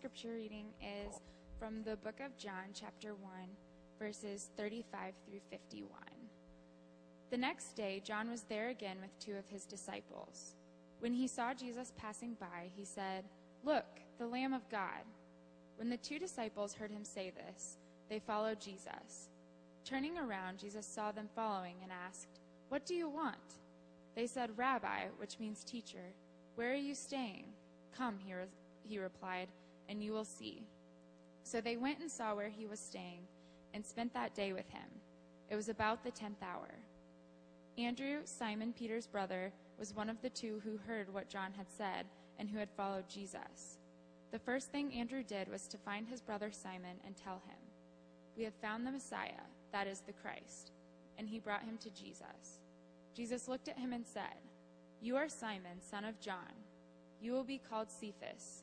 scripture reading is from the book of John, chapter 1, verses 35 through 51. The next day, John was there again with two of his disciples. When he saw Jesus passing by, he said, Look, the Lamb of God. When the two disciples heard him say this, they followed Jesus. Turning around, Jesus saw them following and asked, What do you want? They said, Rabbi, which means teacher, where are you staying? Come, he, re- he replied, and you will see. So they went and saw where he was staying and spent that day with him. It was about the tenth hour. Andrew, Simon Peter's brother, was one of the two who heard what John had said and who had followed Jesus. The first thing Andrew did was to find his brother Simon and tell him, We have found the Messiah, that is the Christ. And he brought him to Jesus. Jesus looked at him and said, You are Simon, son of John. You will be called Cephas,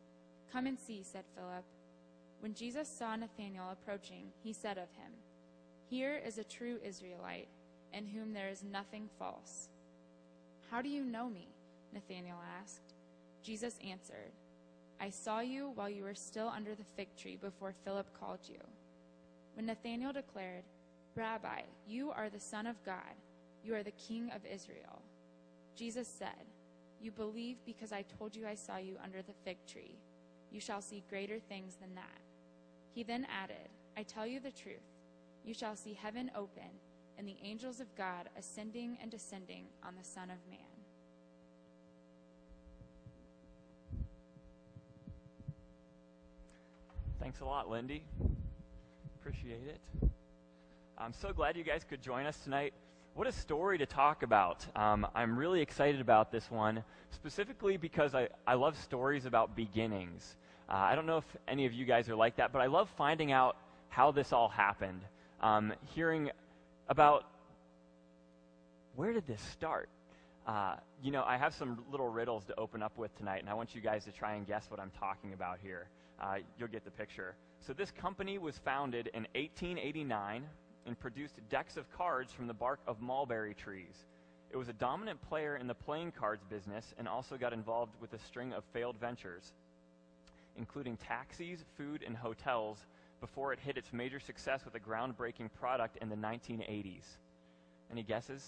Come and see, said Philip. When Jesus saw Nathanael approaching, he said of him, Here is a true Israelite, in whom there is nothing false. How do you know me? Nathanael asked. Jesus answered, I saw you while you were still under the fig tree before Philip called you. When Nathanael declared, Rabbi, you are the Son of God, you are the King of Israel. Jesus said, You believe because I told you I saw you under the fig tree. You shall see greater things than that. He then added, I tell you the truth. You shall see heaven open and the angels of God ascending and descending on the Son of Man. Thanks a lot, Lindy. Appreciate it. I'm so glad you guys could join us tonight. What a story to talk about. Um, I'm really excited about this one, specifically because I, I love stories about beginnings. Uh, I don't know if any of you guys are like that, but I love finding out how this all happened. Um, hearing about where did this start? Uh, you know, I have some little riddles to open up with tonight, and I want you guys to try and guess what I'm talking about here. Uh, you'll get the picture. So, this company was founded in 1889 and produced decks of cards from the bark of mulberry trees. It was a dominant player in the playing cards business and also got involved with a string of failed ventures, including taxis, food, and hotels, before it hit its major success with a groundbreaking product in the 1980s. Any guesses?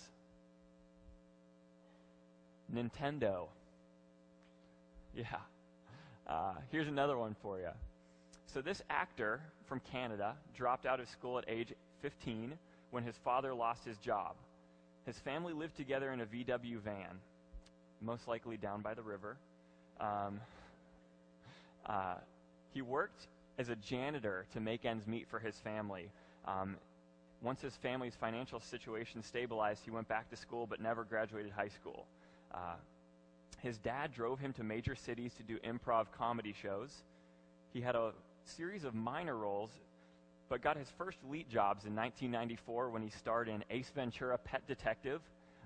Nintendo. Yeah. Uh, here's another one for you. So, this actor from Canada dropped out of school at age 15 when his father lost his job. His family lived together in a VW van, most likely down by the river. Um, uh, he worked as a janitor to make ends meet for his family. Um, once his family's financial situation stabilized, he went back to school but never graduated high school. Uh, his dad drove him to major cities to do improv comedy shows. He had a series of minor roles, but got his first lead jobs in 1994 when he starred in Ace Ventura Pet Detective,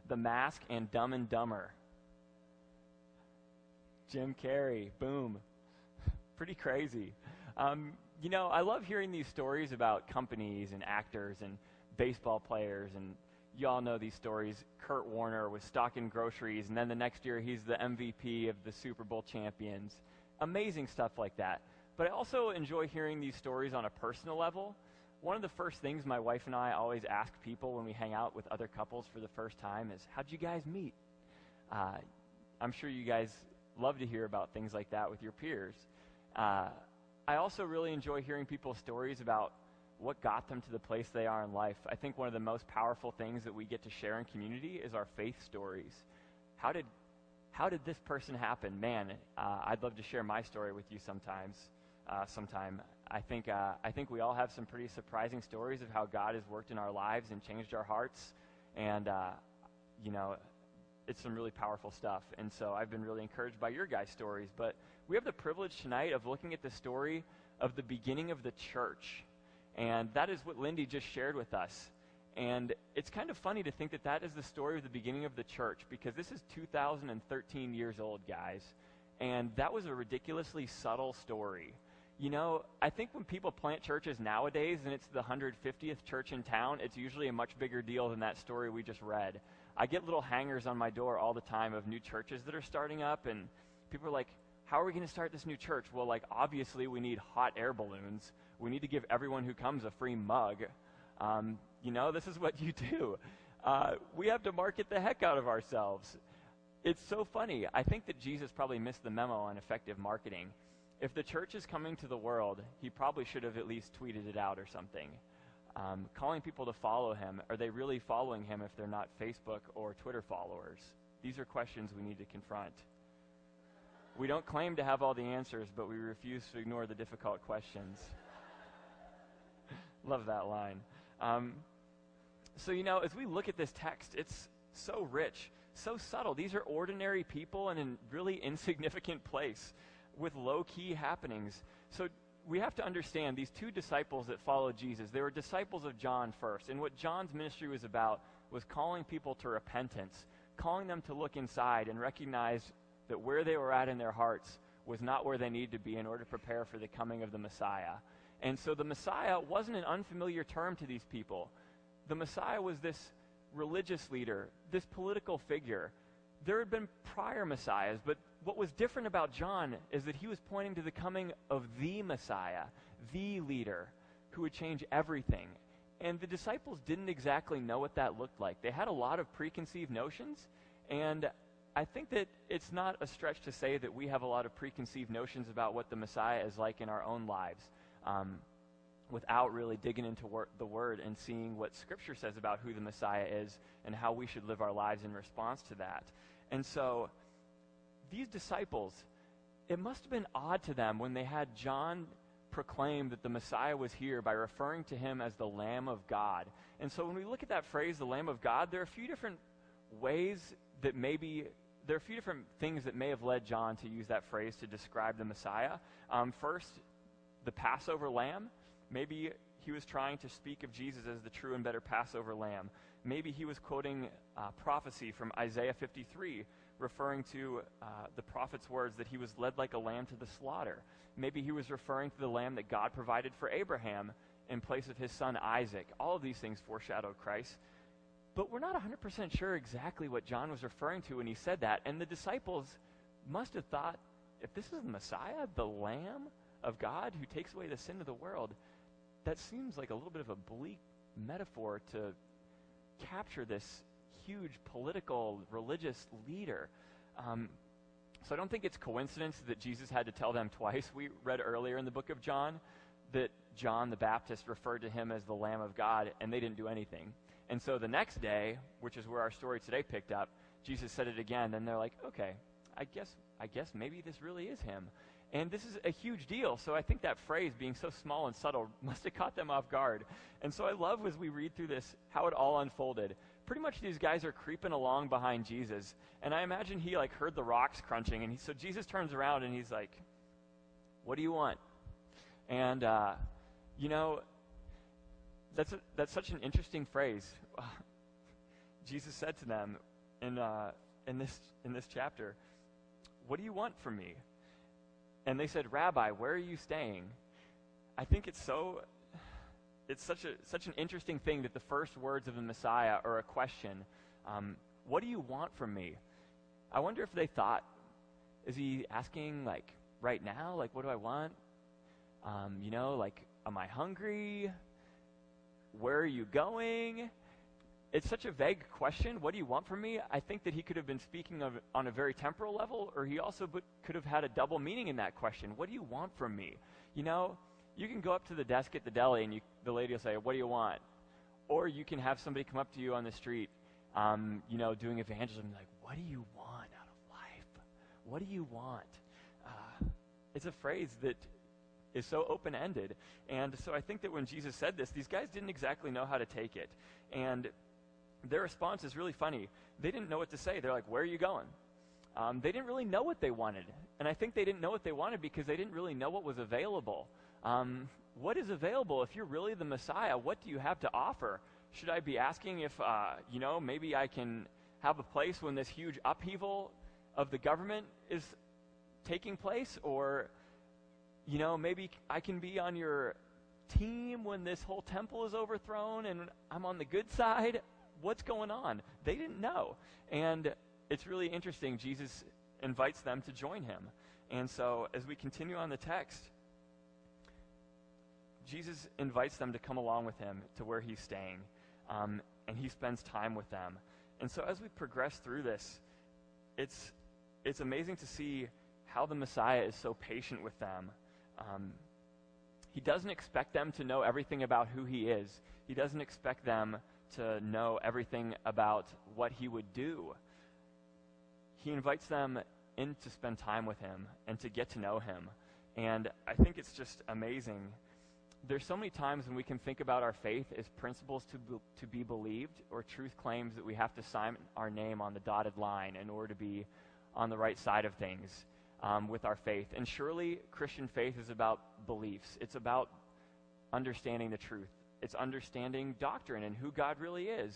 The Mask, and Dumb and Dumber. Jim Carrey, boom. Pretty crazy. Um, you know, I love hearing these stories about companies and actors and baseball players and you all know these stories. Kurt Warner was stocking groceries, and then the next year he's the MVP of the Super Bowl champions. Amazing stuff like that. But I also enjoy hearing these stories on a personal level. One of the first things my wife and I always ask people when we hang out with other couples for the first time is, How'd you guys meet? Uh, I'm sure you guys love to hear about things like that with your peers. Uh, I also really enjoy hearing people's stories about what got them to the place they are in life. I think one of the most powerful things that we get to share in community is our faith stories. How did how did this person happen? Man, uh, I'd love to share my story with you sometimes. Uh, sometime. I think uh, I think we all have some pretty surprising stories of how God has worked in our lives and changed our hearts, and uh, you know, it's some really powerful stuff. And so I've been really encouraged by your guys' stories. But we have the privilege tonight of looking at the story of the beginning of the church. And that is what Lindy just shared with us. And it's kind of funny to think that that is the story of the beginning of the church because this is 2013 years old, guys. And that was a ridiculously subtle story. You know, I think when people plant churches nowadays and it's the 150th church in town, it's usually a much bigger deal than that story we just read. I get little hangers on my door all the time of new churches that are starting up, and people are like, How are we going to start this new church? Well, like, obviously, we need hot air balloons. We need to give everyone who comes a free mug. Um, you know, this is what you do. Uh, we have to market the heck out of ourselves. It's so funny. I think that Jesus probably missed the memo on effective marketing. If the church is coming to the world, he probably should have at least tweeted it out or something. Um, calling people to follow him, are they really following him if they're not Facebook or Twitter followers? These are questions we need to confront. We don't claim to have all the answers, but we refuse to ignore the difficult questions. Love that line. Um, so, you know, as we look at this text, it's so rich, so subtle. These are ordinary people in a really insignificant place with low key happenings. So, we have to understand these two disciples that followed Jesus, they were disciples of John first. And what John's ministry was about was calling people to repentance, calling them to look inside and recognize that where they were at in their hearts was not where they needed to be in order to prepare for the coming of the Messiah. And so the Messiah wasn't an unfamiliar term to these people. The Messiah was this religious leader, this political figure. There had been prior Messiahs, but what was different about John is that he was pointing to the coming of the Messiah, the leader, who would change everything. And the disciples didn't exactly know what that looked like. They had a lot of preconceived notions, and I think that it's not a stretch to say that we have a lot of preconceived notions about what the Messiah is like in our own lives um, without really digging into wor- the Word and seeing what Scripture says about who the Messiah is and how we should live our lives in response to that. And so, these disciples, it must have been odd to them when they had John proclaim that the Messiah was here by referring to him as the Lamb of God. And so, when we look at that phrase, the Lamb of God, there are a few different ways that maybe there are a few different things that may have led John to use that phrase to describe the Messiah. Um, first, the Passover lamb. Maybe he was trying to speak of Jesus as the true and better Passover lamb. Maybe he was quoting uh, prophecy from Isaiah 53, referring to uh, the prophet's words that he was led like a lamb to the slaughter. Maybe he was referring to the lamb that God provided for Abraham in place of his son Isaac. All of these things foreshadowed Christ. But we're not 100% sure exactly what John was referring to when he said that. And the disciples must have thought, if this is the Messiah, the Lamb, of God who takes away the sin of the world, that seems like a little bit of a bleak metaphor to capture this huge political, religious leader. Um, so I don't think it's coincidence that Jesus had to tell them twice. We read earlier in the book of John that John the Baptist referred to him as the Lamb of God, and they didn't do anything. And so the next day, which is where our story today picked up, Jesus said it again, and they're like, okay, I guess, I guess maybe this really is him. And this is a huge deal. So I think that phrase, being so small and subtle, must have caught them off guard. And so I love as we read through this how it all unfolded. Pretty much these guys are creeping along behind Jesus. And I imagine he like heard the rocks crunching. And he, so Jesus turns around and he's like, What do you want? And, uh, you know, that's, a, that's such an interesting phrase. Jesus said to them in, uh, in, this, in this chapter, What do you want from me? And they said, Rabbi, where are you staying? I think it's so it's such a such an interesting thing that the first words of the Messiah are a question. Um, what do you want from me? I wonder if they thought, is he asking like right now? Like, what do I want? Um, you know, like, am I hungry? Where are you going? It's such a vague question. What do you want from me? I think that he could have been speaking of, on a very temporal level, or he also could have had a double meaning in that question. What do you want from me? You know, you can go up to the desk at the deli and you, the lady will say, What do you want? Or you can have somebody come up to you on the street, um, you know, doing evangelism, like, What do you want out of life? What do you want? Uh, it's a phrase that is so open ended. And so I think that when Jesus said this, these guys didn't exactly know how to take it. And their response is really funny. They didn't know what to say. They're like, Where are you going? Um, they didn't really know what they wanted. And I think they didn't know what they wanted because they didn't really know what was available. Um, what is available? If you're really the Messiah, what do you have to offer? Should I be asking if, uh, you know, maybe I can have a place when this huge upheaval of the government is taking place? Or, you know, maybe I can be on your team when this whole temple is overthrown and I'm on the good side? What's going on? They didn't know. And it's really interesting. Jesus invites them to join him. And so, as we continue on the text, Jesus invites them to come along with him to where he's staying, um, and he spends time with them. And so, as we progress through this, it's it's amazing to see how the Messiah is so patient with them. Um, he doesn't expect them to know everything about who he is. He doesn't expect them to know everything about what he would do. He invites them in to spend time with him and to get to know him. And I think it's just amazing. There's so many times when we can think about our faith as principles to, be, to be believed or truth claims that we have to sign our name on the dotted line in order to be on the right side of things um, with our faith. And surely Christian faith is about beliefs, it's about understanding the truth, it's understanding doctrine and who God really is.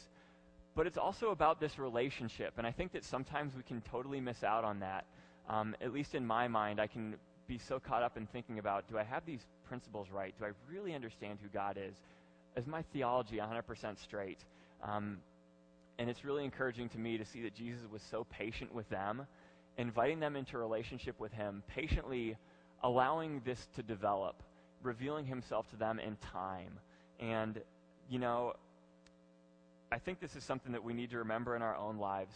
But it's also about this relationship. And I think that sometimes we can totally miss out on that. Um, at least in my mind, I can be so caught up in thinking about do I have these principles right? Do I really understand who God is? Is my theology 100% straight? Um, and it's really encouraging to me to see that Jesus was so patient with them, inviting them into relationship with Him, patiently allowing this to develop, revealing Himself to them in time. And, you know, I think this is something that we need to remember in our own lives.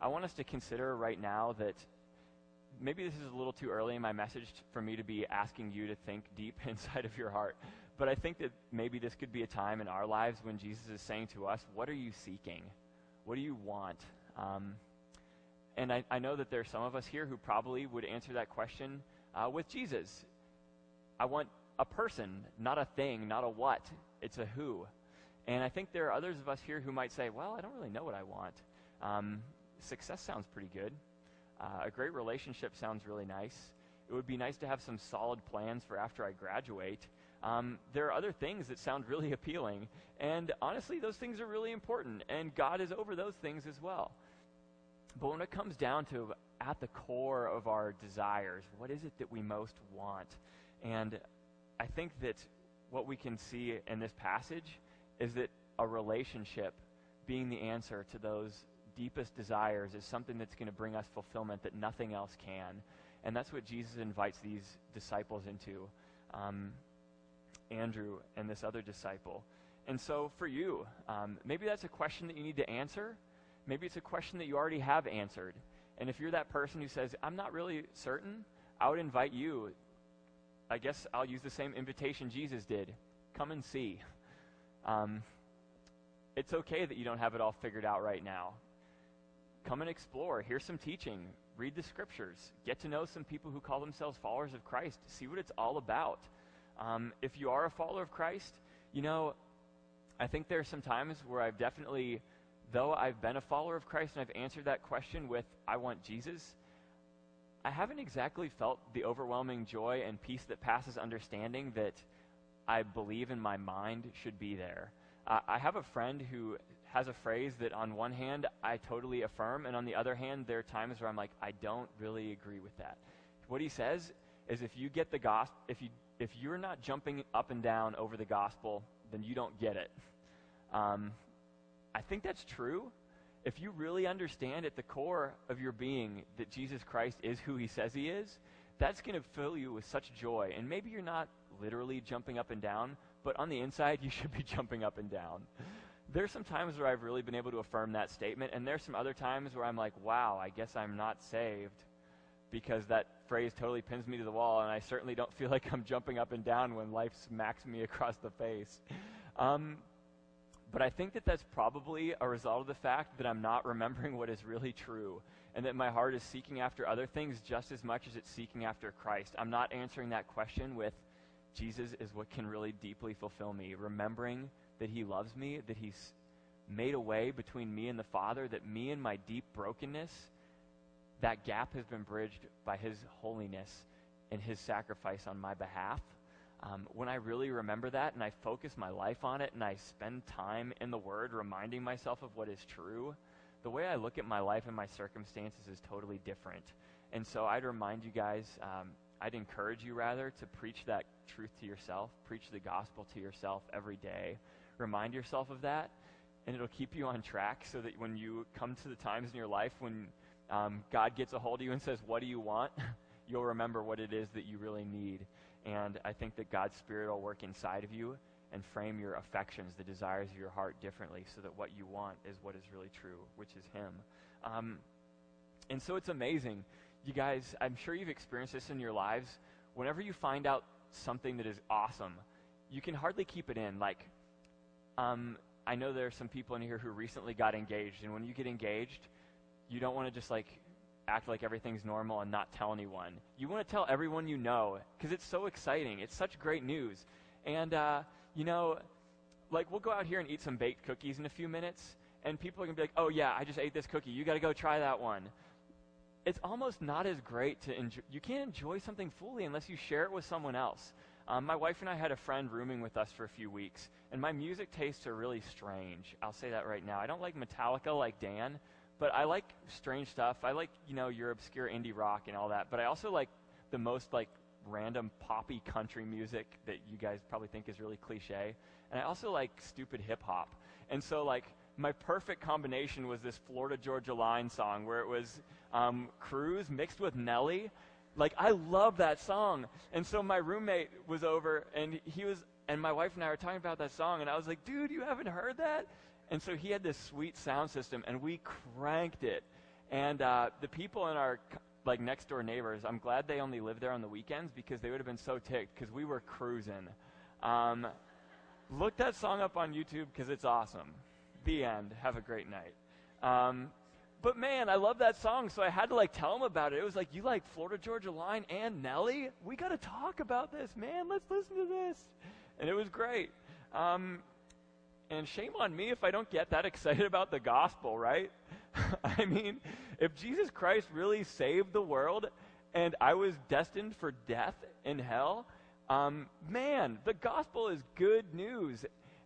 I want us to consider right now that maybe this is a little too early in my message for me to be asking you to think deep inside of your heart. But I think that maybe this could be a time in our lives when Jesus is saying to us, What are you seeking? What do you want? Um, and I, I, know that there are some of us here who probably would answer that question uh, with Jesus. I want a person, not a thing, not a what. It's a who. And I think there are others of us here who might say, well, I don't really know what I want. Um, success sounds pretty good. Uh, a great relationship sounds really nice. It would be nice to have some solid plans for after I graduate. Um, there are other things that sound really appealing. And honestly, those things are really important. And God is over those things as well. But when it comes down to at the core of our desires, what is it that we most want? And I think that what we can see in this passage is that a relationship being the answer to those deepest desires is something that's going to bring us fulfillment that nothing else can. And that's what Jesus invites these disciples into um, Andrew and this other disciple. And so for you, um, maybe that's a question that you need to answer. Maybe it's a question that you already have answered. And if you're that person who says, I'm not really certain, I would invite you. I guess I'll use the same invitation Jesus did come and see. Um, it's okay that you don't have it all figured out right now. Come and explore. Hear some teaching. Read the scriptures. Get to know some people who call themselves followers of Christ. See what it's all about. Um, if you are a follower of Christ, you know, I think there are some times where I've definitely, though I've been a follower of Christ and I've answered that question with, I want Jesus, I haven't exactly felt the overwhelming joy and peace that passes understanding that I believe in my mind should be there. Uh, I have a friend who has a phrase that on one hand I totally affirm, and on the other hand, there are times where I'm like, I don't really agree with that. What he says is if you get the gospel, if you if you're not jumping up and down over the gospel, then you don't get it. Um, I think that's true. If you really understand at the core of your being that Jesus Christ is who he says he is, that's going to fill you with such joy. And maybe you're not literally jumping up and down, but on the inside, you should be jumping up and down. There's some times where I've really been able to affirm that statement, and there's some other times where I'm like, wow, I guess I'm not saved because that phrase totally pins me to the wall, and I certainly don't feel like I'm jumping up and down when life smacks me across the face. Um, but I think that that's probably a result of the fact that I'm not remembering what is really true and that my heart is seeking after other things just as much as it's seeking after Christ. I'm not answering that question with, Jesus is what can really deeply fulfill me. Remembering that He loves me, that He's made a way between me and the Father, that me and my deep brokenness, that gap has been bridged by His holiness and His sacrifice on my behalf. Um, when I really remember that and I focus my life on it and I spend time in the Word reminding myself of what is true, the way I look at my life and my circumstances is totally different. And so I'd remind you guys, um, I'd encourage you rather to preach that truth to yourself, preach the gospel to yourself every day. Remind yourself of that, and it'll keep you on track so that when you come to the times in your life when um, God gets a hold of you and says, What do you want? you'll remember what it is that you really need. And I think that God's Spirit will work inside of you and frame your affections, the desires of your heart differently so that what you want is what is really true, which is Him. Um, and so it's amazing. You guys, I'm sure you've experienced this in your lives. Whenever you find out something that is awesome, you can hardly keep it in. Like, um, I know there are some people in here who recently got engaged, and when you get engaged, you don't want to just like act like everything's normal and not tell anyone. You want to tell everyone you know because it's so exciting. It's such great news. And, uh, you know, like we'll go out here and eat some baked cookies in a few minutes, and people are going to be like, oh, yeah, I just ate this cookie. You got to go try that one. It's almost not as great to enjoy. You can't enjoy something fully unless you share it with someone else. Um, my wife and I had a friend rooming with us for a few weeks, and my music tastes are really strange. I'll say that right now. I don't like Metallica like Dan, but I like strange stuff. I like, you know, your obscure indie rock and all that. But I also like the most like random poppy country music that you guys probably think is really cliche. And I also like stupid hip hop. And so like my perfect combination was this Florida Georgia Line song where it was um, Cruise mixed with Nelly. Like I love that song. And so my roommate was over and he was and my wife and I were talking about that song and I was like, "Dude, you haven't heard that?" And so he had this sweet sound system, and we cranked it. And uh, the people in our like next door neighbors, I'm glad they only lived there on the weekends because they would have been so ticked because we were cruising. Um, look that song up on YouTube because it's awesome. The end. Have a great night. Um, but man, I love that song, so I had to like tell him about it. It was like, you like Florida Georgia Line and Nelly? We got to talk about this, man. Let's listen to this. And it was great. Um, and shame on me if I don't get that excited about the gospel, right? I mean, if Jesus Christ really saved the world and I was destined for death in hell, um, man, the gospel is good news.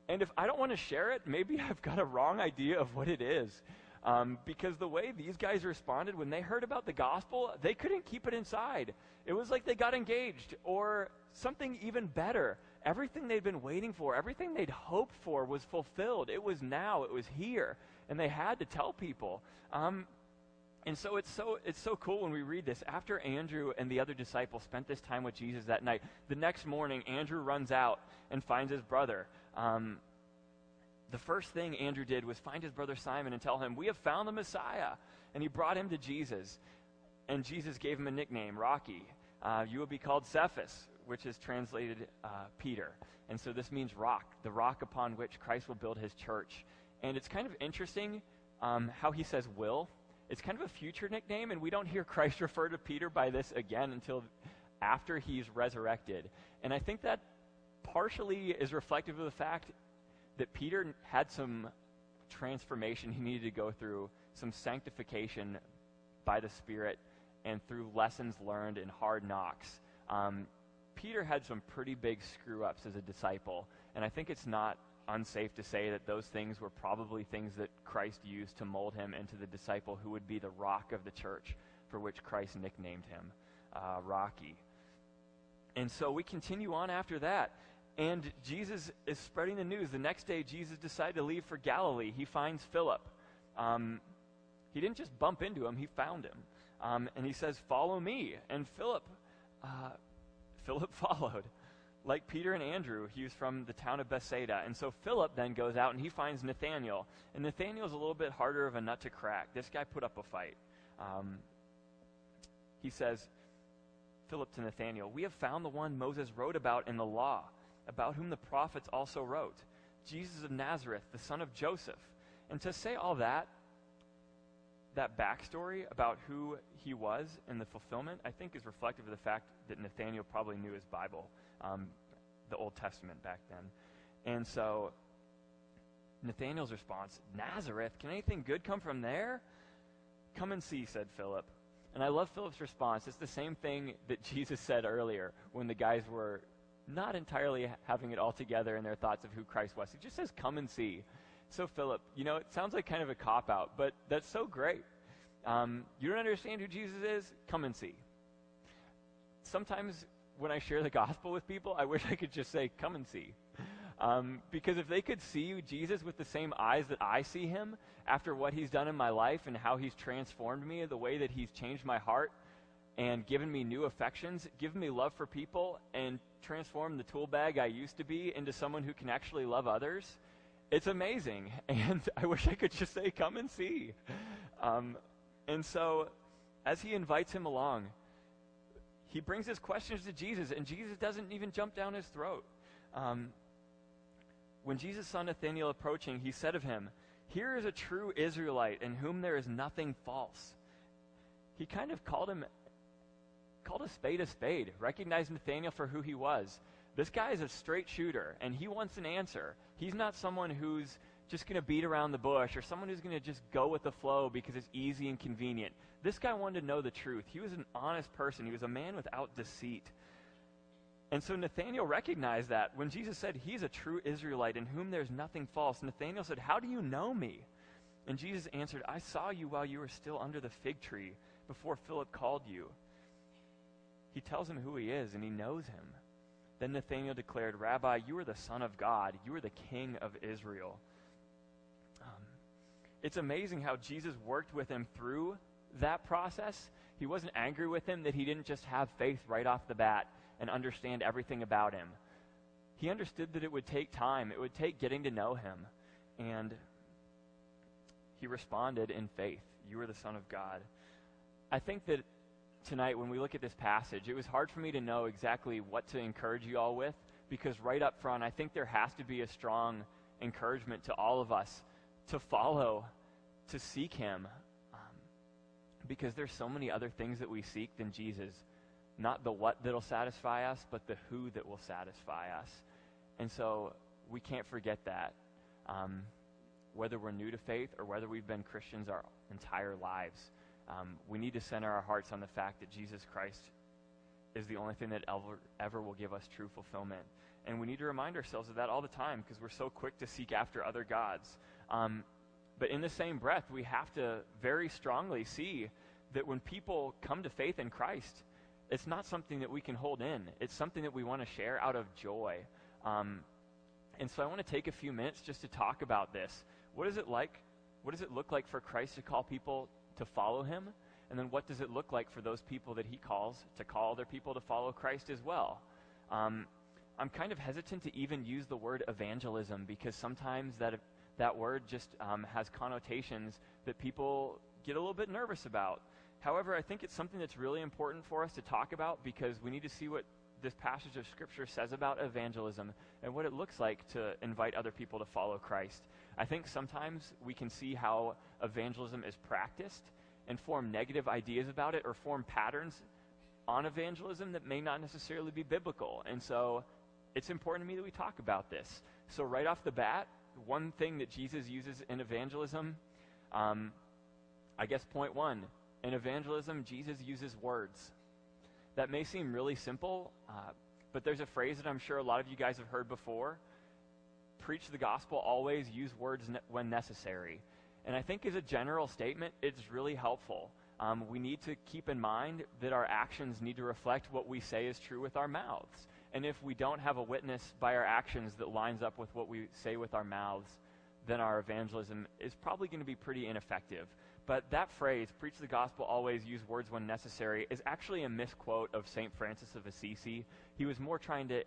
And if I don't want to share it, maybe I've got a wrong idea of what it is. Um, because the way these guys responded when they heard about the gospel, they couldn't keep it inside. It was like they got engaged, or something even better everything they'd been waiting for, everything they'd hoped for was fulfilled. It was now, it was here, and they had to tell people. Um, and so it's so it's so cool when we read this. After Andrew and the other disciples spent this time with Jesus that night, the next morning Andrew runs out and finds his brother. Um, the first thing Andrew did was find his brother Simon and tell him, "We have found the Messiah." And he brought him to Jesus, and Jesus gave him a nickname, Rocky. Uh, you will be called Cephas, which is translated uh, Peter. And so this means rock, the rock upon which Christ will build his church. And it's kind of interesting um, how he says will. It's kind of a future nickname, and we don't hear Christ refer to Peter by this again until after he's resurrected. And I think that partially is reflective of the fact that Peter had some transformation he needed to go through, some sanctification by the Spirit, and through lessons learned in hard knocks. Um, Peter had some pretty big screw ups as a disciple, and I think it's not unsafe to say that those things were probably things that Christ used to mold him into the disciple who would be the rock of the church for which Christ nicknamed him, uh, Rocky. And so we continue on after that. And Jesus is spreading the news. The next day, Jesus decided to leave for Galilee. He finds Philip. Um, he didn't just bump into him, he found him. Um, and he says, Follow me. And Philip uh, Philip followed. Like Peter and Andrew, he was from the town of Bethsaida. And so Philip then goes out and he finds Nathanael. And Nathanael's a little bit harder of a nut to crack. This guy put up a fight. Um, he says, Philip to Nathanael, We have found the one Moses wrote about in the law, about whom the prophets also wrote, Jesus of Nazareth, the son of Joseph. And to say all that, that backstory about who he was in the fulfillment, I think, is reflective of the fact that Nathanael probably knew his Bible, um, the Old Testament back then. And so Nathanael's response, Nazareth, can anything good come from there? Come and see, said Philip. And I love Philip's response. It's the same thing that Jesus said earlier when the guys were not entirely having it all together in their thoughts of who Christ was. He just says, Come and see. So, Philip, you know, it sounds like kind of a cop out, but that's so great. Um, you don't understand who Jesus is? Come and see. Sometimes when I share the gospel with people, I wish I could just say, Come and see. Um, because if they could see Jesus with the same eyes that I see him after what he's done in my life and how he's transformed me, the way that he's changed my heart and given me new affections, given me love for people, and transformed the tool bag I used to be into someone who can actually love others, it's amazing. And I wish I could just say, Come and see. Um, and so, as he invites him along, he brings his questions to Jesus, and Jesus doesn't even jump down his throat. Um, when Jesus saw Nathanael approaching, he said of him, Here is a true Israelite in whom there is nothing false. He kind of called him called a spade a spade, recognized Nathanael for who he was. This guy is a straight shooter, and he wants an answer. He's not someone who's just going to beat around the bush or someone who's going to just go with the flow because it's easy and convenient. This guy wanted to know the truth. He was an honest person, he was a man without deceit. And so Nathanael recognized that when Jesus said, He's a true Israelite in whom there's nothing false. Nathanael said, How do you know me? And Jesus answered, I saw you while you were still under the fig tree before Philip called you. He tells him who he is, and he knows him. Then Nathanael declared, Rabbi, you are the Son of God. You are the King of Israel. Um, it's amazing how Jesus worked with him through that process. He wasn't angry with him that he didn't just have faith right off the bat and understand everything about him. He understood that it would take time, it would take getting to know him. And he responded in faith. You are the Son of God. I think that tonight, when we look at this passage, it was hard for me to know exactly what to encourage you all with because right up front, I think there has to be a strong encouragement to all of us to follow, to seek Him, um, because there's so many other things that we seek than Jesus. Not the what that'll satisfy us, but the who that will satisfy us. And so we can't forget that. Um, whether we're new to faith or whether we've been Christians our entire lives. Um, we need to center our hearts on the fact that Jesus Christ is the only thing that ever, ever will give us true fulfillment. And we need to remind ourselves of that all the time because we're so quick to seek after other gods. Um, but in the same breath, we have to very strongly see that when people come to faith in Christ, it's not something that we can hold in. It's something that we want to share out of joy. Um, and so I want to take a few minutes just to talk about this. What is it like? What does it look like for Christ to call people to follow him? And then what does it look like for those people that he calls to call other people to follow Christ as well? Um, I'm kind of hesitant to even use the word evangelism because sometimes that, that word just um, has connotations that people get a little bit nervous about. However, I think it's something that's really important for us to talk about because we need to see what this passage of Scripture says about evangelism and what it looks like to invite other people to follow Christ. I think sometimes we can see how evangelism is practiced and form negative ideas about it or form patterns on evangelism that may not necessarily be biblical. And so it's important to me that we talk about this. So, right off the bat, one thing that Jesus uses in evangelism, um, I guess point one in evangelism, Jesus uses words. That may seem really simple, uh, but there's a phrase that I'm sure a lot of you guys have heard before preach the gospel, always use words ne- when necessary. And I think as a general statement, it's really helpful. Um, we need to keep in mind that our actions need to reflect what we say is true with our mouths. And if we don't have a witness by our actions that lines up with what we say with our mouths, then our evangelism is probably going to be pretty ineffective. But that phrase, preach the gospel, always use words when necessary, is actually a misquote of St. Francis of Assisi. He was more trying to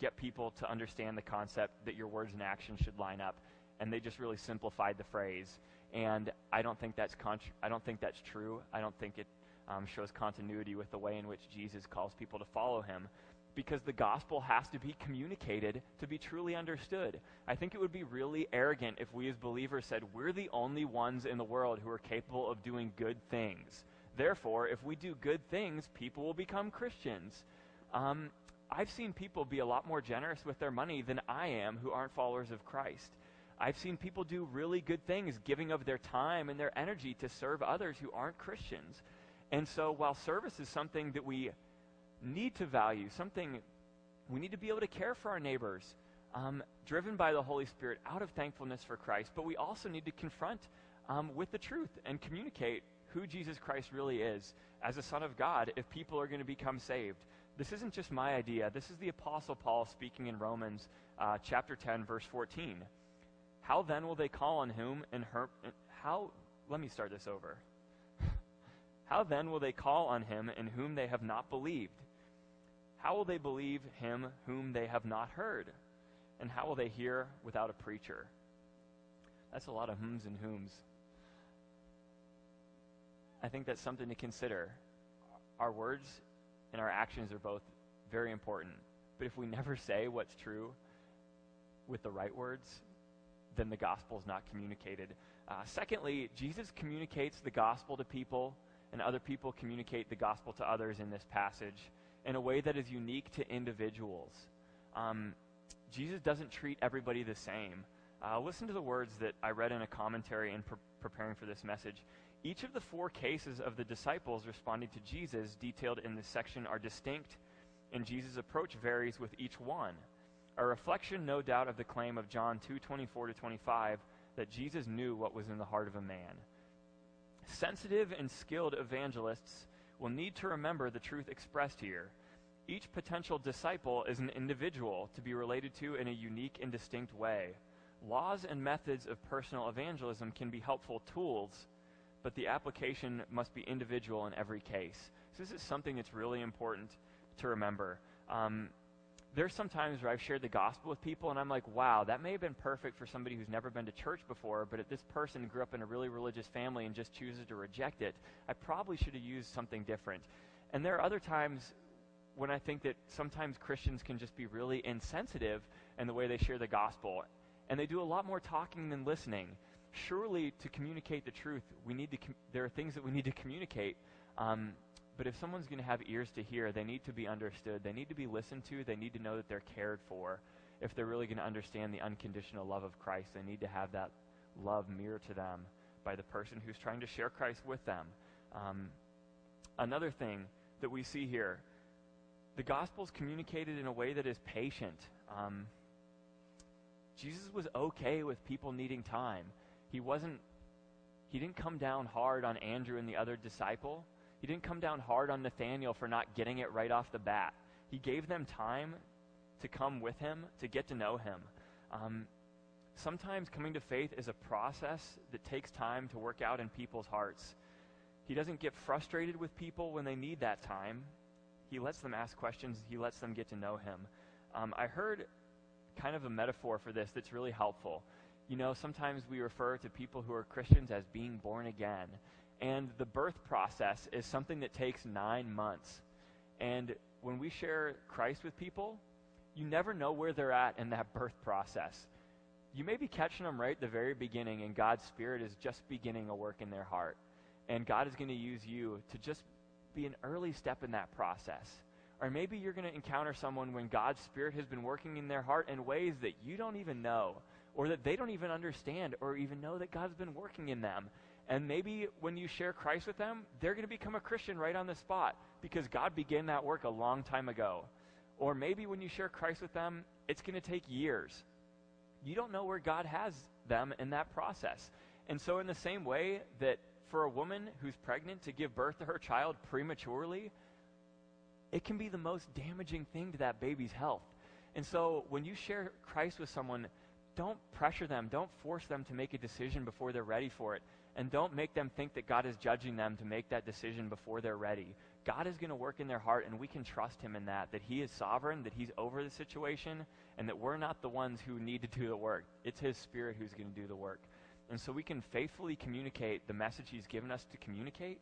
get people to understand the concept that your words and actions should line up, and they just really simplified the phrase. And I don't think that's contr- I don't think that's true. I don't think it um, shows continuity with the way in which Jesus calls people to follow him, because the gospel has to be communicated to be truly understood. I think it would be really arrogant if we as believers said we're the only ones in the world who are capable of doing good things. Therefore, if we do good things, people will become Christians. Um, I've seen people be a lot more generous with their money than I am who aren't followers of Christ. I've seen people do really good things, giving of their time and their energy to serve others who aren't Christians. And so while service is something that we need to value, something we need to be able to care for our neighbors, um, driven by the Holy Spirit out of thankfulness for Christ. But we also need to confront um, with the truth and communicate who Jesus Christ really is as a Son of God if people are going to become saved. This isn't just my idea. This is the Apostle Paul speaking in Romans uh, chapter 10, verse 14. How then will they call on whom and her, how, let me start this over. How then will they call on him in whom they have not believed? How will they believe him whom they have not heard? And how will they hear without a preacher? That's a lot of hums and whom's. I think that's something to consider. Our words and our actions are both very important. But if we never say what's true with the right words, then the gospel is not communicated. Uh, secondly, Jesus communicates the gospel to people, and other people communicate the gospel to others in this passage in a way that is unique to individuals. Um, Jesus doesn't treat everybody the same. Uh, listen to the words that I read in a commentary in pre- preparing for this message. Each of the four cases of the disciples responding to Jesus, detailed in this section, are distinct, and Jesus' approach varies with each one. A reflection, no doubt, of the claim of John 2 24 to 25 that Jesus knew what was in the heart of a man. Sensitive and skilled evangelists will need to remember the truth expressed here. Each potential disciple is an individual to be related to in a unique and distinct way. Laws and methods of personal evangelism can be helpful tools, but the application must be individual in every case. So, this is something that's really important to remember. Um, there's some times where I've shared the gospel with people and I'm like, wow, that may have been perfect for somebody who's never been to church before, but if this person grew up in a really religious family and just chooses to reject it, I probably should have used something different. And there are other times when I think that sometimes Christians can just be really insensitive in the way they share the gospel. And they do a lot more talking than listening. Surely, to communicate the truth, we need to com- there are things that we need to communicate. Um, but if someone's going to have ears to hear, they need to be understood. They need to be listened to. They need to know that they're cared for. If they're really going to understand the unconditional love of Christ, they need to have that love mirrored to them by the person who's trying to share Christ with them. Um, another thing that we see here the gospel is communicated in a way that is patient. Um, Jesus was okay with people needing time. He wasn't, he didn't come down hard on Andrew and the other disciple. He didn't come down hard on Nathanael for not getting it right off the bat. He gave them time to come with him, to get to know him. Um, sometimes coming to faith is a process that takes time to work out in people's hearts. He doesn't get frustrated with people when they need that time. He lets them ask questions, he lets them get to know him. Um, I heard kind of a metaphor for this that's really helpful. You know, sometimes we refer to people who are Christians as being born again. And the birth process is something that takes nine months. And when we share Christ with people, you never know where they're at in that birth process. You may be catching them right at the very beginning, and God's Spirit is just beginning a work in their heart. And God is going to use you to just be an early step in that process. Or maybe you're going to encounter someone when God's Spirit has been working in their heart in ways that you don't even know, or that they don't even understand, or even know that God's been working in them. And maybe when you share Christ with them, they're going to become a Christian right on the spot because God began that work a long time ago. Or maybe when you share Christ with them, it's going to take years. You don't know where God has them in that process. And so, in the same way that for a woman who's pregnant to give birth to her child prematurely, it can be the most damaging thing to that baby's health. And so, when you share Christ with someone, don't pressure them, don't force them to make a decision before they're ready for it. And don't make them think that God is judging them to make that decision before they're ready. God is going to work in their heart, and we can trust Him in that, that He is sovereign, that He's over the situation, and that we're not the ones who need to do the work. It's His Spirit who's going to do the work. And so we can faithfully communicate the message He's given us to communicate.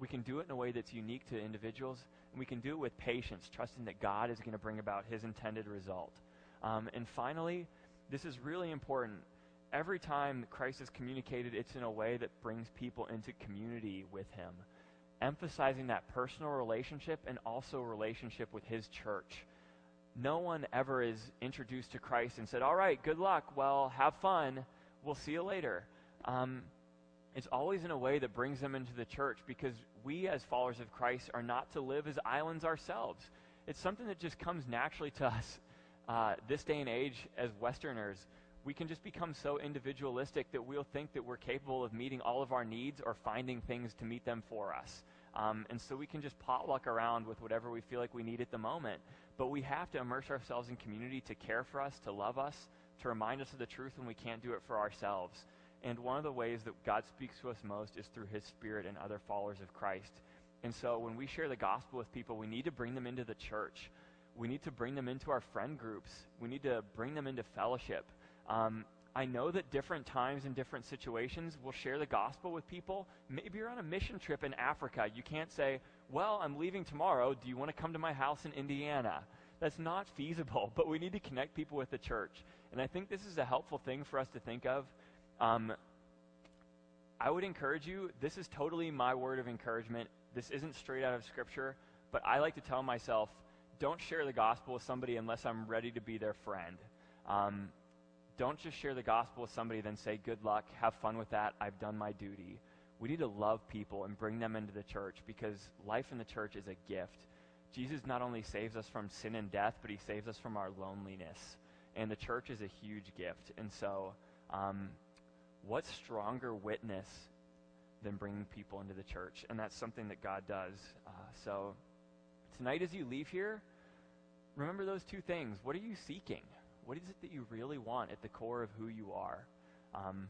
We can do it in a way that's unique to individuals, and we can do it with patience, trusting that God is going to bring about His intended result. Um, and finally, this is really important every time Christ is communicated, it's in a way that brings people into community with him, emphasizing that personal relationship and also relationship with his church. No one ever is introduced to Christ and said, All right, good luck. Well, have fun. We'll see you later. Um, it's always in a way that brings them into the church because we, as followers of Christ, are not to live as islands ourselves. It's something that just comes naturally to us uh, this day and age as Westerners. We can just become so individualistic that we'll think that we're capable of meeting all of our needs or finding things to meet them for us. Um, and so we can just potluck around with whatever we feel like we need at the moment. But we have to immerse ourselves in community to care for us, to love us, to remind us of the truth when we can't do it for ourselves. And one of the ways that God speaks to us most is through his spirit and other followers of Christ. And so when we share the gospel with people, we need to bring them into the church. We need to bring them into our friend groups. We need to bring them into fellowship. Um, I know that different times and different situations will share the gospel with people. Maybe you're on a mission trip in Africa. You can't say, Well, I'm leaving tomorrow. Do you want to come to my house in Indiana? That's not feasible, but we need to connect people with the church. And I think this is a helpful thing for us to think of. Um, I would encourage you, this is totally my word of encouragement. This isn't straight out of Scripture, but I like to tell myself, don't share the gospel with somebody unless I'm ready to be their friend. Um, don't just share the gospel with somebody, then say, good luck, have fun with that, I've done my duty. We need to love people and bring them into the church because life in the church is a gift. Jesus not only saves us from sin and death, but he saves us from our loneliness. And the church is a huge gift. And so, um, what stronger witness than bringing people into the church? And that's something that God does. Uh, so, tonight as you leave here, remember those two things. What are you seeking? What is it that you really want at the core of who you are? Um,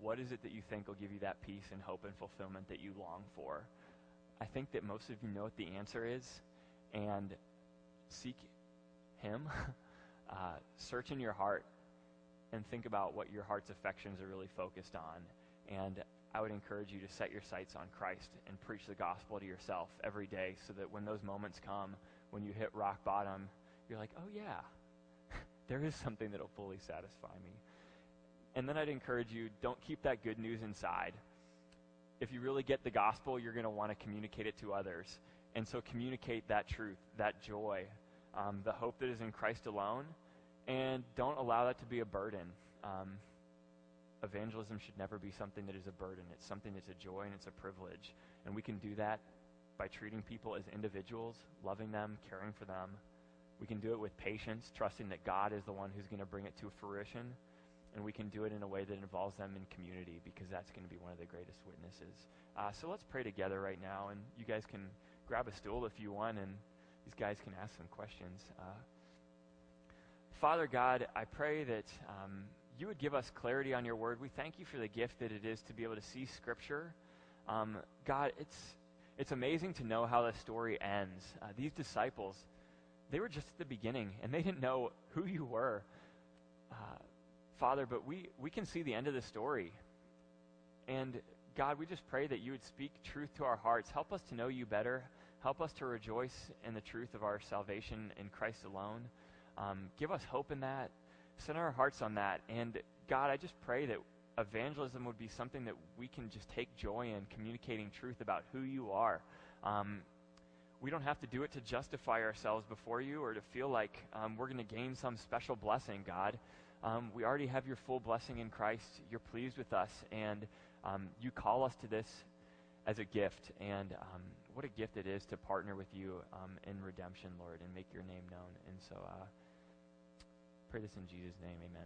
what is it that you think will give you that peace and hope and fulfillment that you long for? I think that most of you know what the answer is, and seek Him. uh, search in your heart and think about what your heart's affections are really focused on. And I would encourage you to set your sights on Christ and preach the gospel to yourself every day so that when those moments come, when you hit rock bottom, you're like, oh, yeah, there is something that'll fully satisfy me. And then I'd encourage you don't keep that good news inside. If you really get the gospel, you're going to want to communicate it to others. And so communicate that truth, that joy, um, the hope that is in Christ alone, and don't allow that to be a burden. Um, evangelism should never be something that is a burden. It's something that's a joy and it's a privilege. And we can do that by treating people as individuals, loving them, caring for them. We can do it with patience, trusting that God is the one who's going to bring it to fruition. And we can do it in a way that involves them in community because that's going to be one of the greatest witnesses. Uh, so let's pray together right now. And you guys can grab a stool if you want, and these guys can ask some questions. Uh, Father God, I pray that um, you would give us clarity on your word. We thank you for the gift that it is to be able to see Scripture. Um, God, it's, it's amazing to know how the story ends. Uh, these disciples, they were just at the beginning, and they didn't know who you were. Uh, Father, but we, we can see the end of the story. And God, we just pray that you would speak truth to our hearts. Help us to know you better. Help us to rejoice in the truth of our salvation in Christ alone. Um, give us hope in that. Set our hearts on that. And God, I just pray that evangelism would be something that we can just take joy in communicating truth about who you are. Um, we don't have to do it to justify ourselves before you or to feel like um, we're going to gain some special blessing, God. Um, we already have your full blessing in Christ. You're pleased with us, and um, you call us to this as a gift. And um, what a gift it is to partner with you um, in redemption, Lord, and make your name known. And so, uh, pray this in Jesus' name. Amen.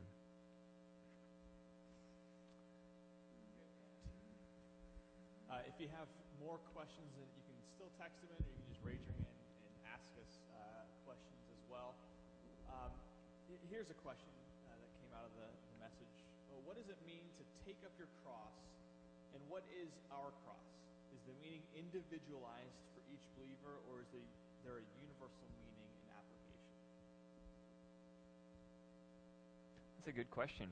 Uh, if you have more questions, you can still text them in, or you can just raise your hand and ask us uh, questions as well. Um, here's a question uh, that came out of the, the message. Well, what does it mean to take up your cross, and what is our cross? Is the meaning individualized for each believer, or is there a universal meaning? That's a good question.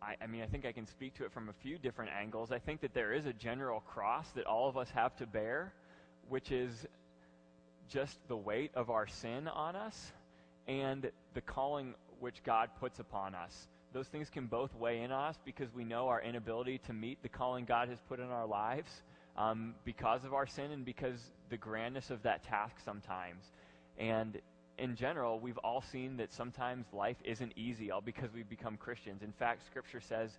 I, I, mean, I think I can speak to it from a few different angles. I think that there is a general cross that all of us have to bear, which is just the weight of our sin on us and the calling which God puts upon us. Those things can both weigh in on us because we know our inability to meet the calling God has put in our lives um, because of our sin and because the grandness of that task sometimes. And in general, we've all seen that sometimes life isn't easy all because we've become Christians. In fact, Scripture says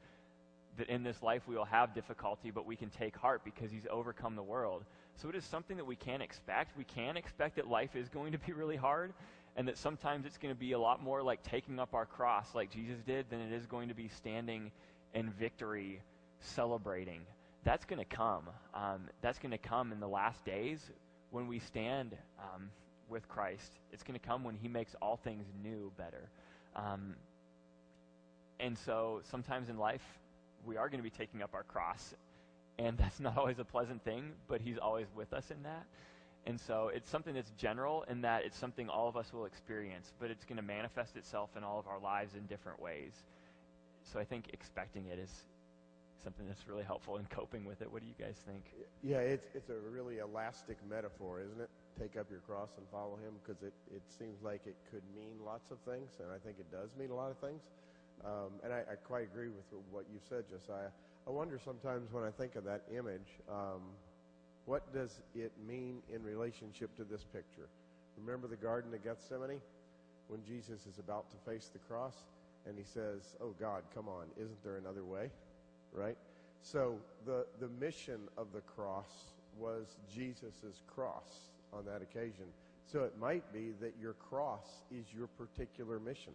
that in this life we will have difficulty, but we can take heart because he's overcome the world. So it is something that we can expect. We can expect that life is going to be really hard and that sometimes it's going to be a lot more like taking up our cross like Jesus did than it is going to be standing in victory, celebrating. That's going to come. Um, that's going to come in the last days when we stand um, with Christ. It's going to come when he makes all things new better. Um, and so sometimes in life, we are going to be taking up our cross. And that's not always a pleasant thing, but He's always with us in that. And so it's something that's general in that it's something all of us will experience, but it's going to manifest itself in all of our lives in different ways. So I think expecting it is something that's really helpful in coping with it. What do you guys think? Yeah, it's, it's a really elastic metaphor, isn't it? Take up your cross and follow him because it, it seems like it could mean lots of things, and I think it does mean a lot of things. Um, and I, I, quite agree with what you said, Josiah. I wonder sometimes when I think of that image, um, what does it mean in relationship to this picture? Remember the Garden of Gethsemane when Jesus is about to face the cross and he says, Oh God, come on, isn't there another way? Right? So the, the mission of the cross was Jesus' cross on that occasion. So it might be that your cross is your particular mission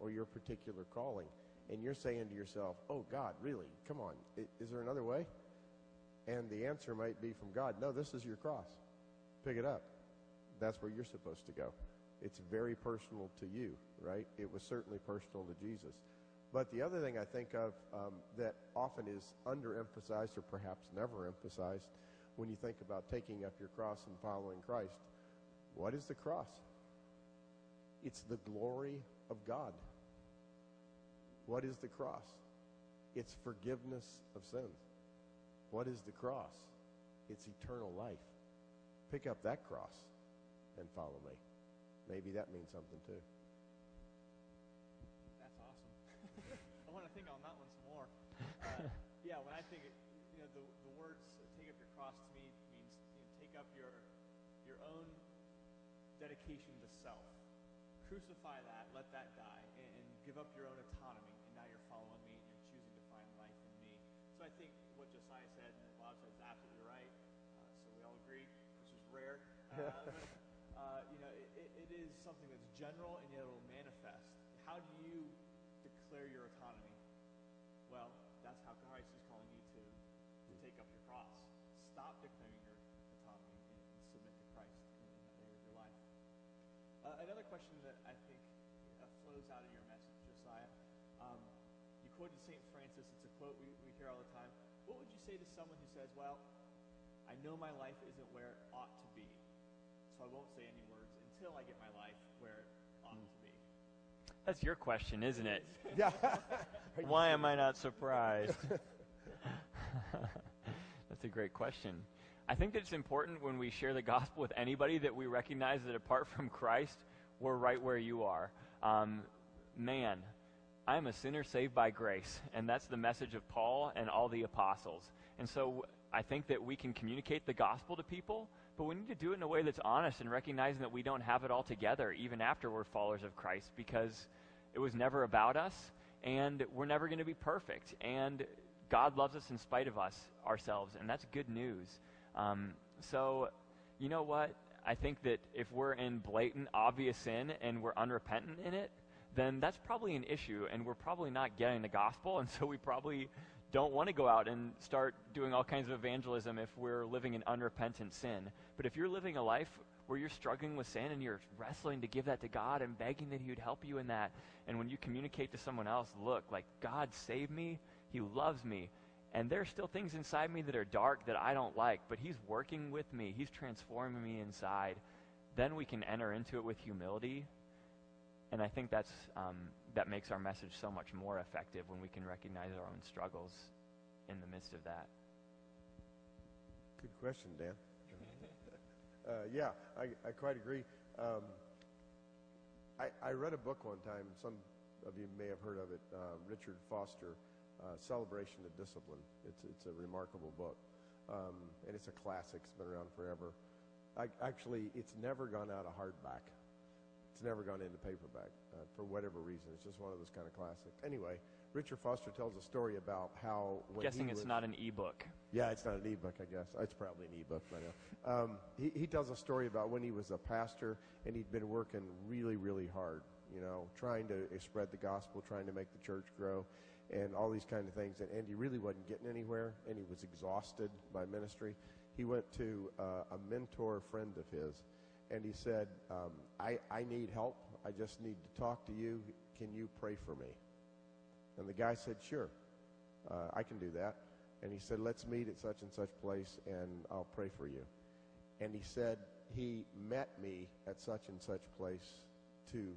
or your particular calling. And you're saying to yourself, oh, God, really? Come on. Is there another way? And the answer might be from God, no, this is your cross. Pick it up. That's where you're supposed to go. It's very personal to you, right? It was certainly personal to Jesus. But the other thing I think of um, that often is underemphasized or perhaps never emphasized when you think about taking up your cross and following Christ, what is the cross? It's the glory of God. What is the cross? It's forgiveness of sins. What is the cross? It's eternal life. Pick up that cross and follow me. Maybe that means something too. That's awesome. I want to think on that one some more. Uh, yeah, when I think, you know, the, the words "take up your cross" to me means you know, take up your your own dedication to self, crucify that, let that die, and, and give up your own autonomy And now you're following me and you're choosing to find life in me. So I think what Josiah said and Bob said is absolutely right. Uh, so we all agree, which is rare. Uh, uh, you know, it, it is something that's general and yet it will manifest. How do you declare your autonomy? Well, that's how Christ is calling you to, to take up your cross. Stop declaring your autonomy and, and submit to Christ in, in that area of your life. Uh, another question that I think uh, flows out of your message, Josiah. Um, you quoted St. Francis. It's a quote we, we hear all the time. What would you say to someone who says, Well, I know my life isn't where it ought to be, so I won't say any words until I get my life where it ought to be? That's your question, isn't it? Yeah. Why am I not surprised? That's a great question. I think that it's important when we share the gospel with anybody that we recognize that apart from Christ, we're right where you are. Um, man, I am a sinner saved by grace. And that's the message of Paul and all the apostles. And so I think that we can communicate the gospel to people, but we need to do it in a way that's honest and recognizing that we don't have it all together, even after we're followers of Christ, because it was never about us, and we're never going to be perfect. And God loves us in spite of us, ourselves, and that's good news. Um, so, you know what? I think that if we're in blatant, obvious sin and we're unrepentant in it, then that's probably an issue, and we're probably not getting the gospel, and so we probably don't want to go out and start doing all kinds of evangelism if we're living in unrepentant sin. But if you're living a life where you're struggling with sin and you're wrestling to give that to God and begging that He would help you in that, and when you communicate to someone else, look, like God saved me, He loves me, and there are still things inside me that are dark that I don't like, but He's working with me, He's transforming me inside, then we can enter into it with humility and I think that's, um, that makes our message so much more effective when we can recognize our own struggles in the midst of that. Good question, Dan. uh, yeah, I, I quite agree. Um, I, I read a book one time. Some of you may have heard of it. Uh, Richard Foster, uh, Celebration of Discipline. It's it's a remarkable book, um, and it's a classic. It's been around forever. I, actually, it's never gone out of hardback It's never gone into paperback uh, for whatever reason. It's just one of those kind of classics. Anyway, Richard Foster tells a story about how when Guessing it's not an ebook. yeah, it's not an ebook, I guess. It's probably an ebook by now. Um, he, he tells a story about when he was a pastor and he'd been working really, really hard, you know, trying to spread the gospel, trying to make the church grow, and all these kind of things. And, Andy really wasn't getting anywhere, and he was exhausted by ministry. He went to uh, a mentor friend of his, and he said, um, I, I need help. I just need to talk to you. Can you pray for me? And the guy said, Sure, uh, I can do that. And he said, Let's meet at such and such place and I'll pray for you. And he said, He met me at such and such place to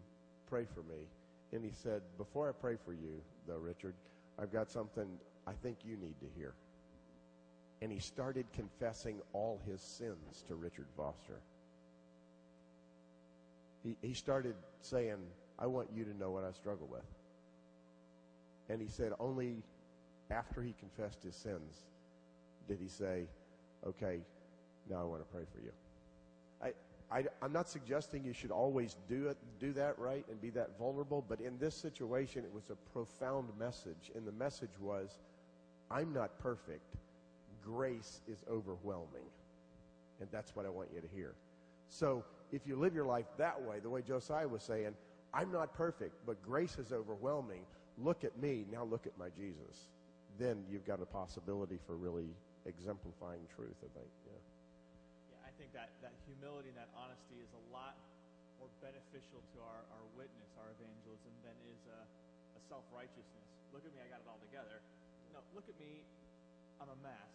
pray for me. And he said, Before I pray for you, though, Richard, I've got something I think you need to hear. And he started confessing all his sins to Richard Foster. He, he started saying, I want you to know what I struggle with. And he said, only after he confessed his sins did he say, okay, now I want to pray for you. I, I'm not suggesting you should always do it, do that right and be that vulnerable, but in this situation, it was a profound message. And the message was, I'm not perfect. Grace is overwhelming. And that's what I want you to hear. So if you live your life that way, the way Josiah was saying, I'm not perfect, but grace is overwhelming. Look at me, now look at my Jesus. Then you've got a possibility for really exemplifying truth, I think. Yeah. Think that, that humility and that honesty is a lot more beneficial to our, our witness, our evangelism, than is a, a self righteousness. Look at me, I got it all together. No, look at me, I'm a mess.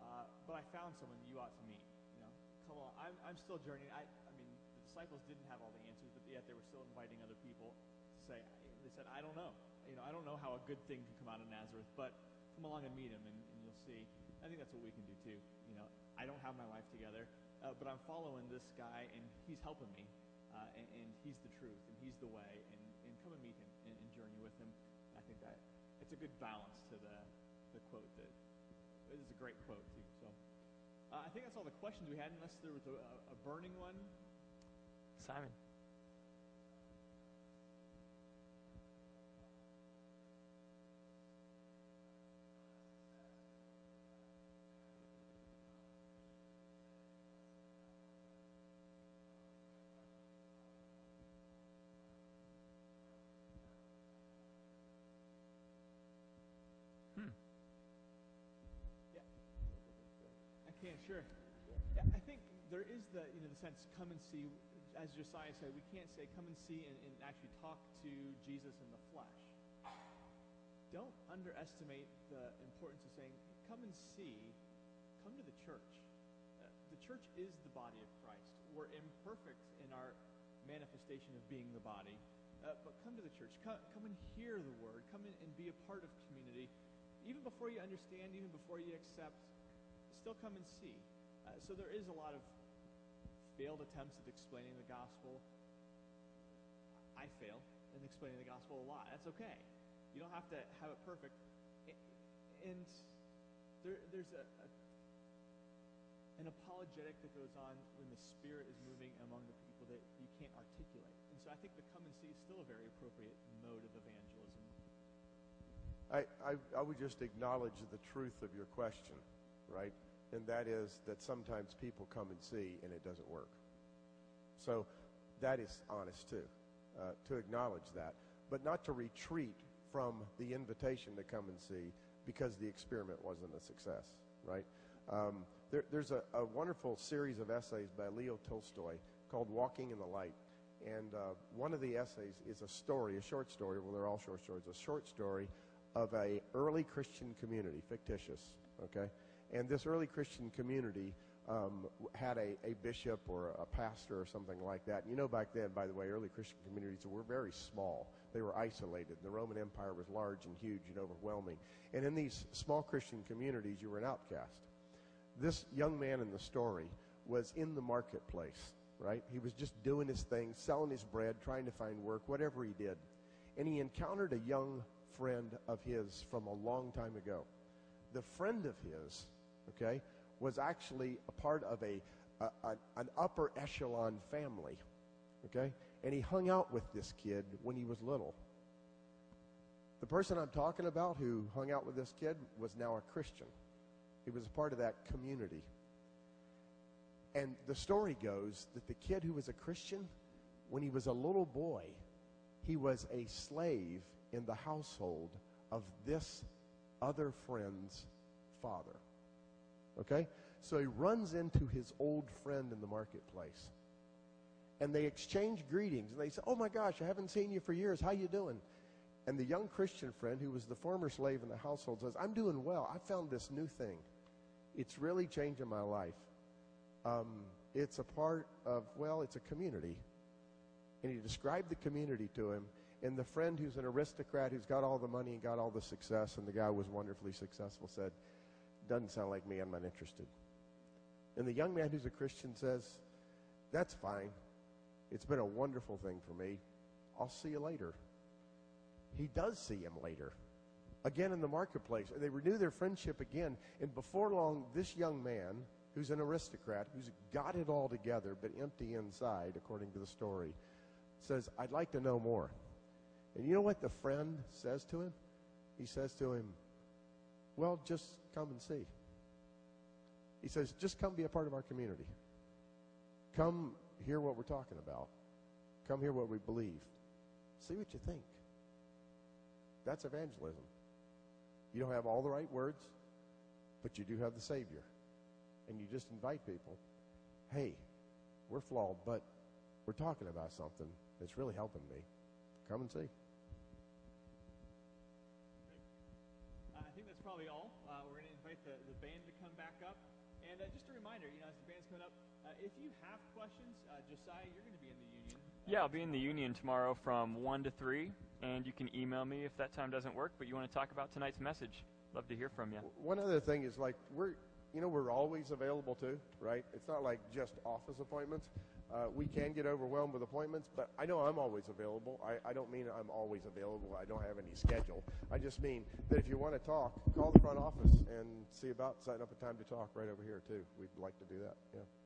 Uh, but I found someone you ought to meet. You know, come on, I'm, I'm still journeying. I, I mean, the disciples didn't have all the answers, but yet they were still inviting other people to say, they said, I don't know. You know, I don't know how a good thing can come out of Nazareth, but come along and meet him, and, and you'll see. I think that's what we can do too. You know, I don't have my life together, uh, but I'm following this guy, and he's helping me, uh, and, and he's the truth, and he's the way, and, and come and meet him and, and journey with him. I think that it's a good balance to the the quote that it is a great quote too. So uh, I think that's all the questions we had, unless there was a, a burning one. Simon. Yeah. I can, sure. Yeah, I think there is the, you know, the sense, come and see, as Josiah said, we can't say, come and see and, and actually talk to Jesus in the flesh. Don't underestimate the importance of saying, come and see, come to the church. Uh, the church is the body of Christ. We're imperfect in our manifestation of being the body, uh, but come to the church. Come, come and hear the word. Come in and be a part of community. Even before you understand, even before you accept, still come and see. Uh, so there is a lot of failed attempts at explaining the gospel. I fail in explaining the gospel a lot. That's okay. You don't have to have it perfect. And there, there's a, a, an apologetic that goes on when the Spirit is moving among the people that you can't articulate. And so I think the come and see is still a very appropriate mode of evangelism. I, I, I would just acknowledge the truth of your question, right? And that is that sometimes people come and see and it doesn't work. So that is honest too, uh, to acknowledge that, but not to retreat from the invitation to come and see because the experiment wasn't a success, right? Um, there, there's a, a wonderful series of essays by Leo Tolstoy called Walking in the Light. And uh, one of the essays is a story, a short story. Well, they're all short stories. A short story of a early Christian community, fictitious, okay? And this early Christian community um, had a, a bishop or a pastor or something like that. And you know, back then, by the way, early Christian communities were very small. They were isolated. The Roman Empire was large and huge and overwhelming. And in these small Christian communities, you were an outcast. This young man in the story was in the marketplace, right? He was just doing his thing, selling his bread, trying to find work, whatever he did. And he encountered a young friend of his from a long time ago. The friend of his, okay, was actually a part of a, a, a an upper echelon family. Okay? And he hung out with this kid when he was little. The person I'm talking about who hung out with this kid was now a Christian. He was a part of that community. And the story goes that the kid who was a Christian, when he was a little boy, he was a slave in the household of this other friend's father. Okay? So he runs into his old friend in the marketplace. And they exchange greetings and they say, "Oh my gosh, I haven't seen you for years. How you doing?" And the young Christian friend who was the former slave in the household says, "I'm doing well. I found this new thing. It's really changing my life. Um, it's a part of, well, it's a community. And he described the community to him. And the friend who's an aristocrat, who's got all the money and got all the success, and the guy was wonderfully successful, said, Doesn't sound like me. I'm not interested. And the young man who's a Christian says, That's fine. It's been a wonderful thing for me. I'll see you later. He does see him later again in the marketplace. And they renew their friendship again. And before long, this young man, who's an aristocrat, who's got it all together but empty inside, according to the story, says, I'd like to know more. And you know what the friend says to him? He says to him, Well, just come and see. He says, Just come be a part of our community. Come hear what we're talking about. Come hear what we believe. See what you think. That's evangelism. You don't have all the right words, but you do have the Savior. And you just invite people hey, we're flawed, but we're talking about something that's really helping me. Come and see. Uh, I think that's probably all. Uh, we're going to invite the, the band to come back up. And uh, just a reminder, you know, as the band's coming up, uh, if you have questions, uh, Josiah, you're going to be in the union. Uh, Yeah, I'll be in the union tomorrow from 1 to 3, and you can email me if that time doesn't work, but you want to talk about tonight's message. Love to hear from you. One other thing is like we're, you know, we're always available too, right? It's not like just office appointments. Uh, we can get overwhelmed with appointments, but I know I'm always available. I, I don't mean I'm always available. I don't have any schedule. I just mean that if you want to talk, call the front office and see about setting up a time to talk right over here too. We'd like to do that. Yeah.